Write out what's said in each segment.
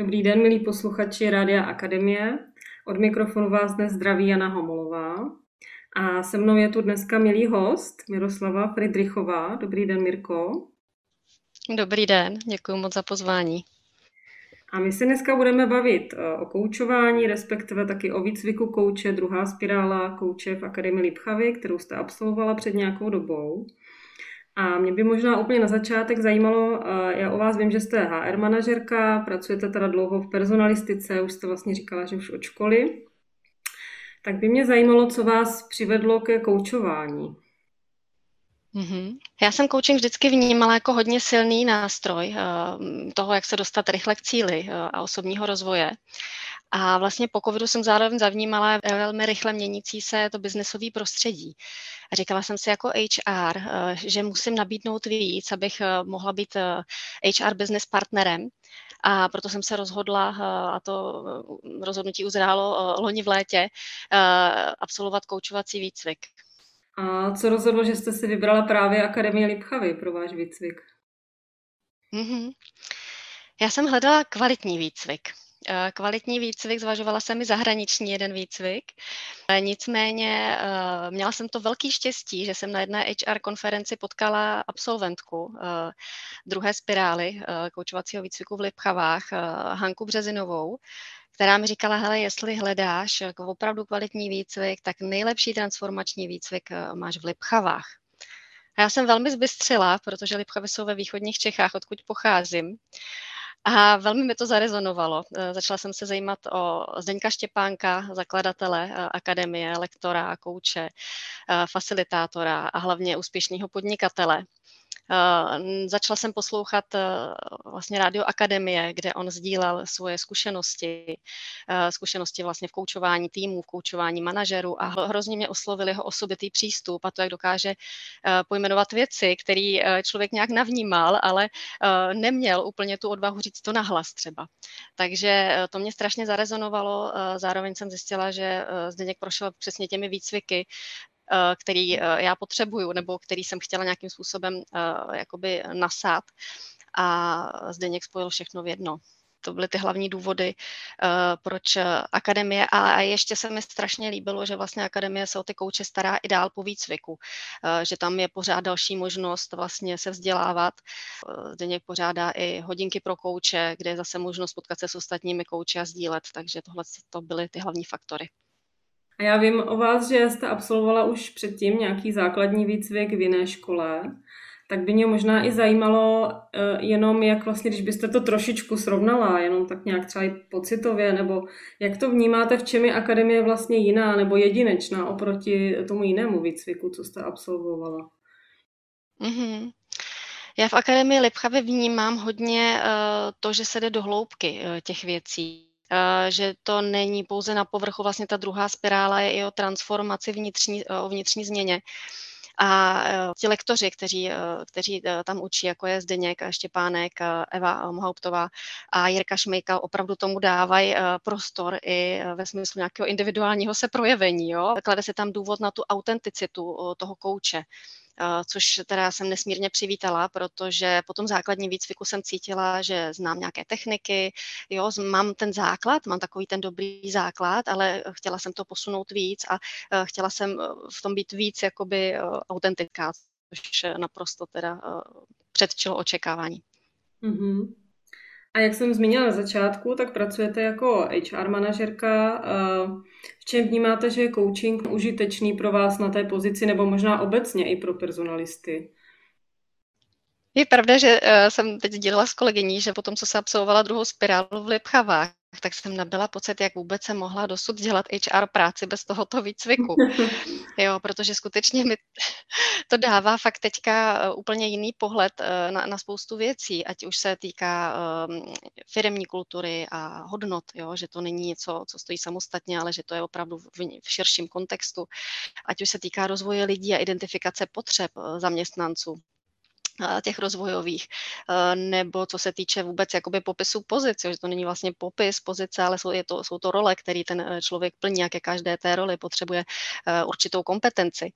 Dobrý den, milí posluchači Rádia Akademie. Od mikrofonu vás dnes zdraví Jana Homolová. A se mnou je tu dneska milý host Miroslava Friedrichová. Dobrý den, Mirko. Dobrý den, děkuji moc za pozvání. A my se dneska budeme bavit eh, o koučování, respektive taky o výcviku kouče, druhá spirála kouče v Akademii Lipchavy, kterou jste absolvovala před nějakou dobou. A mě by možná úplně na začátek zajímalo, eh, já o vás vím, že jste HR manažerka, pracujete teda dlouho v personalistice, už jste vlastně říkala, že už od školy. Tak by mě zajímalo, co vás přivedlo ke koučování. Mm-hmm. Já jsem coaching vždycky vnímala jako hodně silný nástroj uh, toho, jak se dostat rychle k cíli uh, a osobního rozvoje. A vlastně po covidu jsem zároveň zavnímala velmi rychle měnící se to biznesové prostředí. A říkala jsem si jako HR, že musím nabídnout víc, abych mohla být HR business partnerem. A proto jsem se rozhodla, a to rozhodnutí uzrálo loni v létě, absolvovat koučovací výcvik. A co rozhodlo, že jste si vybrala právě Akademii Lipchavy pro váš výcvik? Mm-hmm. Já jsem hledala kvalitní výcvik. Eh, kvalitní výcvik, zvažovala jsem i zahraniční jeden výcvik. Eh, nicméně eh, měla jsem to velký štěstí, že jsem na jedné HR konferenci potkala absolventku druhé spirály koučovacího výcviku v Lipchavách, Hanku Březinovou, která mi říkala, hele, jestli hledáš jako opravdu kvalitní výcvik, tak nejlepší transformační výcvik eh, máš v Lipchavách. A já jsem velmi zbystřila, protože Lipchavy jsou ve východních Čechách, odkud pocházím. A velmi mi to zarezonovalo. Eh, začala jsem se zajímat o Zdeňka Štěpánka, zakladatele eh, akademie, lektora, kouče, facilitátora a hlavně úspěšného podnikatele. Uh, začala jsem poslouchat uh, vlastně Rádio Akademie, kde on sdílel svoje zkušenosti, uh, zkušenosti vlastně v koučování týmů, v koučování manažerů a hrozně mě oslovil jeho osobitý přístup a to, jak dokáže pojmenovat věci, které člověk nějak navnímal, ale neměl úplně tu odvahu říct to nahlas třeba. Takže to mě strašně zarezonovalo. Zároveň jsem zjistila, že Zdeněk prošel přesně těmi výcviky, Eh, který eh, já potřebuju nebo který jsem chtěla nějakým způsobem eh, jakoby nasát. A Zdeněk spojil všechno v jedno to byly ty hlavní důvody, proč akademie. A ještě se mi strašně líbilo, že vlastně akademie se o ty kouče stará i dál po výcviku, že tam je pořád další možnost vlastně se vzdělávat. Zdeněk pořádá i hodinky pro kouče, kde je zase možnost potkat se s ostatními kouči a sdílet, takže tohle to byly ty hlavní faktory. A já vím o vás, že jste absolvovala už předtím nějaký základní výcvik v jiné škole, tak by mě možná i zajímalo uh, jenom, jak vlastně, když byste to trošičku srovnala, jenom tak nějak třeba i pocitově, nebo jak to vnímáte, v čem je akademie vlastně jiná nebo jedinečná oproti tomu jinému výcviku, co jste absolvovala? Mm-hmm. Já v Akademii Lipchavy vnímám hodně uh, to, že se jde do hloubky uh, těch věcí Eh, že to není pouze na povrchu, vlastně ta druhá spirála je i o transformaci vnitřní, eh, o vnitřní změně. A eh, ti lektoři, kteří, kteří tam učí, jako je Zdeněk Štěpánek, Eva Mohauptová a Jirka Šmejka, opravdu tomu dávají prostor i ve smyslu nějakého individuálního se projevení. Jo? Klade se tam důvod na tu autenticitu toho kouče. Eh, což teda jsem nesmírně přivítala, protože po tom základním výcviku jsem cítila, že znám nějaké techniky, jo, mám ten základ, mám takový ten dobrý základ, ale chtěla jsem to posunout víc a eh, chtěla jsem eh, v tom být víc jakoby autentická, což naprosto teda předčilo očekávání. Mm-hmm. A jak jsem zmínila na začátku, tak pracujete jako HR manažerka. V čem vnímáte, že je coaching užitečný pro vás na té pozici nebo možná obecně i pro personalisty? Je pravda, že uh, jsem teď dělala s kolegyní, že potom, co se absolvovala druhou spirálu v Lipchavách, tak jsem nabyla pocit, jak vůbec jsem mohla dosud dělat HR práci bez tohoto výcviku. Jo, protože skutečně mi to dává fakt teďka eh, úplně jiný pohled eh, na, na spoustu věcí, ať už se týká um, firemní kultury a hodnot, jo, že to není něco, co stojí samostatně, ale že to je opravdu v, v širším kontextu. Ať už se týká rozvoje lidí a identifikace potřeb zaměstnanců těch rozvojových, nebo co se týče vůbec jakoby popisu pozic, že to není vlastně popis pozice, ale jsou, je to, jsou to role, který ten eh, člověk plní, jak je každé té roli potřebuje eh, určitou kompetenci.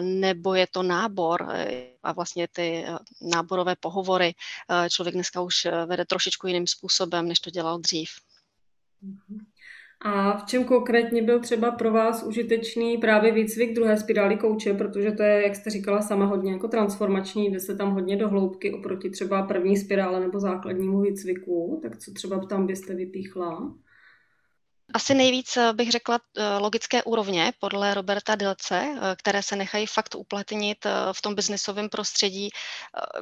Nebo je to nábor a vlastně ty náborové pohovory člověk dneska už vede trošičku jiným způsobem, než to dělal dřív. Mm-hmm. A v čem konkrétně byl třeba pro vás užitečný právě výcvik druhé spirály kouče, protože to je, jak jste říkala sama, hodně jako transformační, jde se tam hodně do hloubky oproti třeba první spirále nebo základnímu výcviku, tak co třeba tam byste vypíchla? Asi nejvíc eh, bych řekla eh, logické úrovně podle Roberta Dilce, eh, které se nechají fakt uplatnit v tom biznisovém prostředí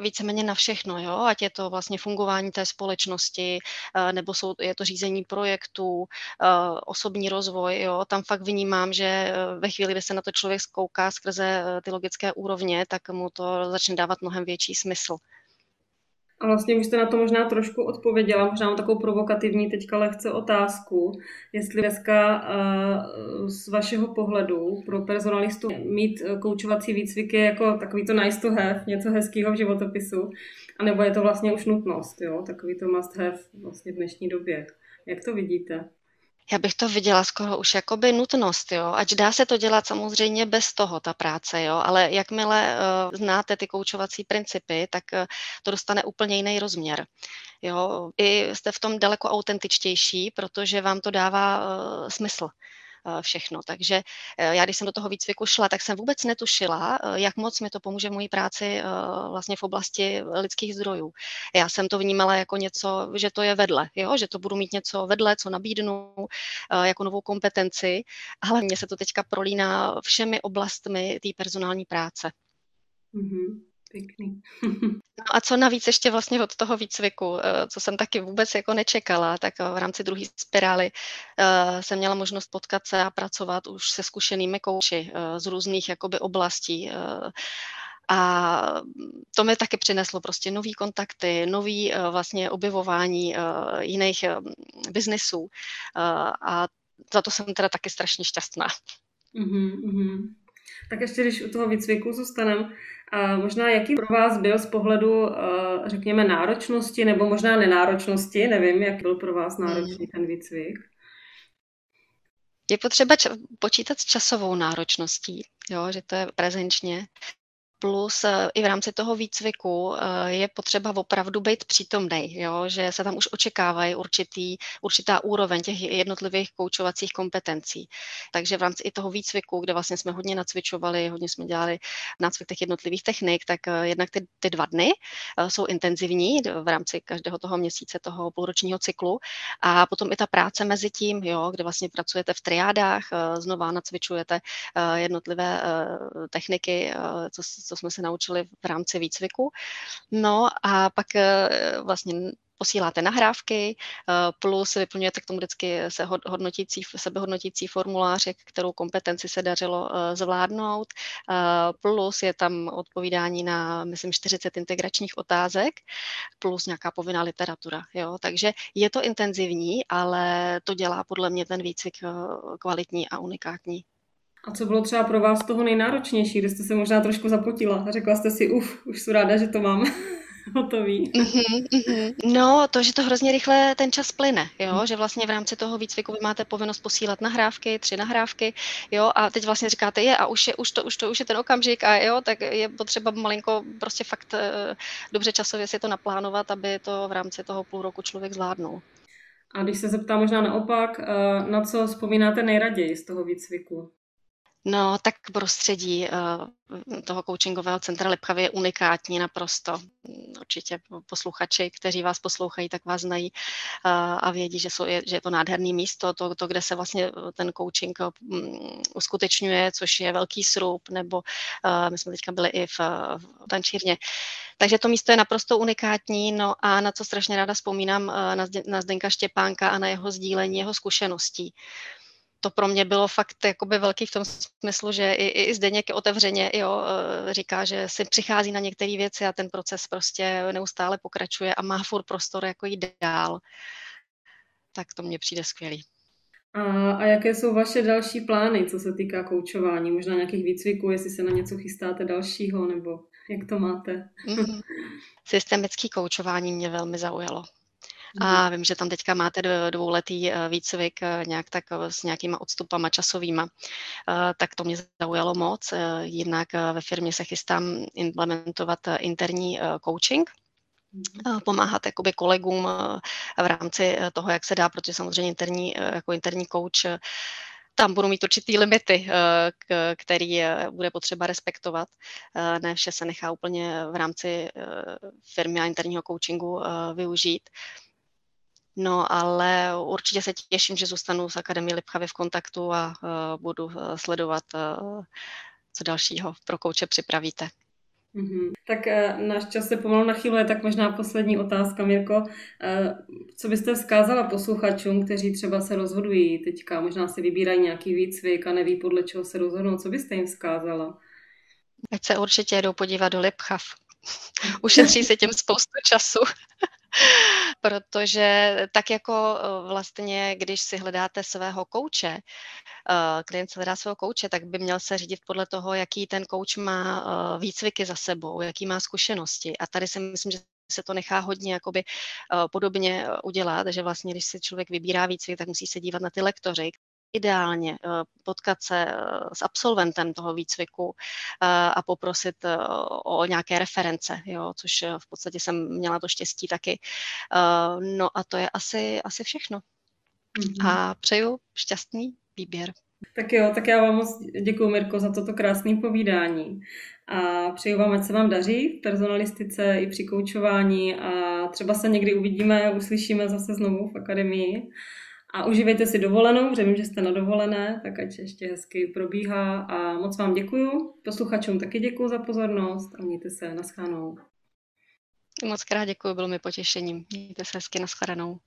víceméně na všechno, jo? ať je to vlastně fungování té společnosti, nebo jsou, je to řízení projektů, osobní rozvoj. Jo? Tam fakt vnímám, že ve chvíli, kdy se na to člověk zkouká skrze ty logické úrovně, tak mu to začne dávat mnohem větší smysl. A vlastně už jste na to možná trošku odpověděla, možná mám takovou provokativní teďka lehce otázku, jestli dneska uh, z vašeho pohledu pro personalistu mít koučovací výcvik je jako takový to nice to have, něco hezkého v životopisu, anebo je to vlastně už nutnost, jo? takový to must have vlastně v dnešní době. Jak to vidíte? Já bych to viděla skoro už jakoby nutnost, jo. Ať dá se to dělat samozřejmě bez toho, ta práce, jo, ale jakmile uh, znáte ty koučovací principy, tak uh, to dostane úplně jiný rozměr. Jo, i jste v tom daleko autentičtější, protože vám to dává uh, smysl. Eh, všechno. Takže eh, já, když jsem do toho výcviku šla, tak jsem vůbec netušila, eh, jak moc mi to pomůže v mojí práci vlastně v oblasti lidských zdrojů. Já jsem to vnímala jako něco, že to je vedle, jo? že to budu mít něco vedle, co nabídnu jako novou kompetenci, ale mně se to teďka prolíná všemi oblastmi té personální práce. Mm-hmm. Pěkný. no a co navíc ještě vlastně od toho výcviku, eh, co jsem taky vůbec jako nečekala, tak eh, v rámci druhé spirály eh, jsem měla možnost potkat se a pracovat už se zkušenými kouči z různých jakoby oblastí. A to mi taky přineslo prostě nový kontakty, nový vlastně objevování jiných biznisů. A za to jsem teda taky strašně šťastná. Mm-hmm. Tak ještě když u toho výcviku zůstaneme, možná jaký pro vás byl z pohledu, eh, řekněme, náročnosti nebo možná nenáročnosti, nevím, jak byl pro vás náročný ten výcvik? Je potřeba počítat s časovou náročností, jo, že to je prezenčně plus eh, i v rámci toho výcviku eh, je potřeba opravdu být přítomný, jo? že se tam už očekávají určitý, určitá úroveň těch jednotlivých koučovacích kompetencí. Takže v rámci i toho výcviku, kde vlastně jsme hodně nacvičovali, hodně jsme dělali nácvik těch jednotlivých technik, tak eh, jednak ty, ty dva dny jsou intenzivní v rámci každého toho měsíce, toho půlročního cyklu a potom i ta práce mezi tím, jo, kde vlastně pracujete v triádách, znova nacvičujete jednotlivé techniky, co, co jsme se naučili v rámci výcviku. No a pak eh, vlastně posíláte nahrávky, eh, plus vyplňujete k tomu vždycky se hodnotící, sebehodnotící formulář, kterou kompetenci se dařilo eh, zvládnout, plus je tam odpovídání na, myslím, 40 integračních otázek, plus nějaká povinná literatura. Jo? Takže je to intenzivní, ale to dělá podle mě ten výcvik kvalitní a unikátní. A co bylo třeba pro vás toho nejnáročnější, kde jste se možná trošku zapotila a řekla jste si, uf, už jsem ráda, že to mám hotový. Mm-hmm, mm-hmm. No, to, že to hrozně rychle ten čas plyne, jo, mm. že vlastně v rámci toho výcviku vy máte povinnost posílat nahrávky, tři nahrávky, jo, a teď vlastně říkáte, je, a už je, už to, už to, už je ten okamžik a jo, tak je potřeba malinko prostě fakt uh, dobře časově si to naplánovat, aby to v rámci toho půl roku člověk zvládnul. A když se zeptám možná naopak, uh, na co vzpomínáte nejraději z toho výcviku? No, tak prostředí uh, toho coachingového centra Lepchavy je unikátní naprosto. Určitě posluchači, kteří vás poslouchají, tak vás znají uh, a vědí, že, jsou, že je to nádherné místo, to, to, kde se vlastně ten coaching um, uskutečňuje, což je velký srub, nebo my jsme teďka byli i v, v tančírně. Takže to místo je naprosto unikátní, no a na co strašně ráda vzpomínám, na, Zdenka Štěpánka a na jeho sdílení jeho zkušeností. To pro mě bylo fakt jakoby velký v tom smyslu, že i, i Zdeněk otevřeně jo, e, říká, že si přichází na některé věci a ten proces prostě neustále pokračuje a má furt prostor jako jít dál. Tak to mně přijde skvělý. A, a jaké jsou vaše další plány, co se týká koučování? Možná nějakých výcviků, jestli se na něco chystáte dalšího, nebo Jak to máte? Mm-hmm. Systemický koučování mě velmi zaujalo. A mhm. vím, že tam teďka máte dvouletý eh, výcvik eh, nějak tak eh, s nějakýma odstupama časovýma. Tak to mě zaujalo moc. Jinak ve firmě se chystám implementovat interní coaching, mhm. pomáhat jakoby kolegům v rámci toho, jak se dá, protože samozřejmě interní, jako interní coach tam budu mít určitý limity, který bude potřeba respektovat. Ne vše se nechá úplně v rámci firmy a interního coachingu využít. No ale určitě se těším, že zůstanu s Akademií Lipchavy v kontaktu a uh, budu uh, sledovat, uh, co dalšího pro kouče připravíte. Mm-hmm. Tak uh, náš čas se pomalu nachyluje, tak možná poslední otázka, Mirko. Uh, co byste vzkázala posluchačům, kteří třeba se rozhodují teďka, možná si vybírají nějaký výcvik a neví podle čeho se rozhodnou, co byste jim vzkázala? Ať se určitě jdou podívat do Lipchav. Ušetří se tím spoustu času. Protože tak jako eh, vlastně, když si hledáte svého kouče, eh, klient se hledá svého kouče, tak by měl se řídit podle toho, jaký ten kouč má eh, výcviky za sebou, jaký má zkušenosti. A tady si myslím, že se to nechá hodně jakoby podobně udělat, že vlastně, když si člověk vybírá výcvik, tak musí se dívat na ty lektory, ideálně eh, potkat se eh, s absolventem toho výcviku eh, a poprosit o nějaké reference, jo, což v podstatě jsem měla to štěstí taky. No a to je asi, asi všechno. Mm-hmm. A přeju šťastný výběr. Tak jo, tak já vám moc děkuji, Mirko, za toto krásné povídání. A přeju vám, ať se vám daří v personalistice i při koučování a třeba se někdy uvidíme, uslyšíme zase znovu v akademii. A užívejte si dovolenou, protože vím, že jste na dovolené, tak ať ještě hezky probíhá. A moc vám děkuju. Posluchačům taky děkuju za pozornost a mějte se. Naschánou. Moc krát děkuji, bylo mi potěšením. Mějte se hezky, naschledanou.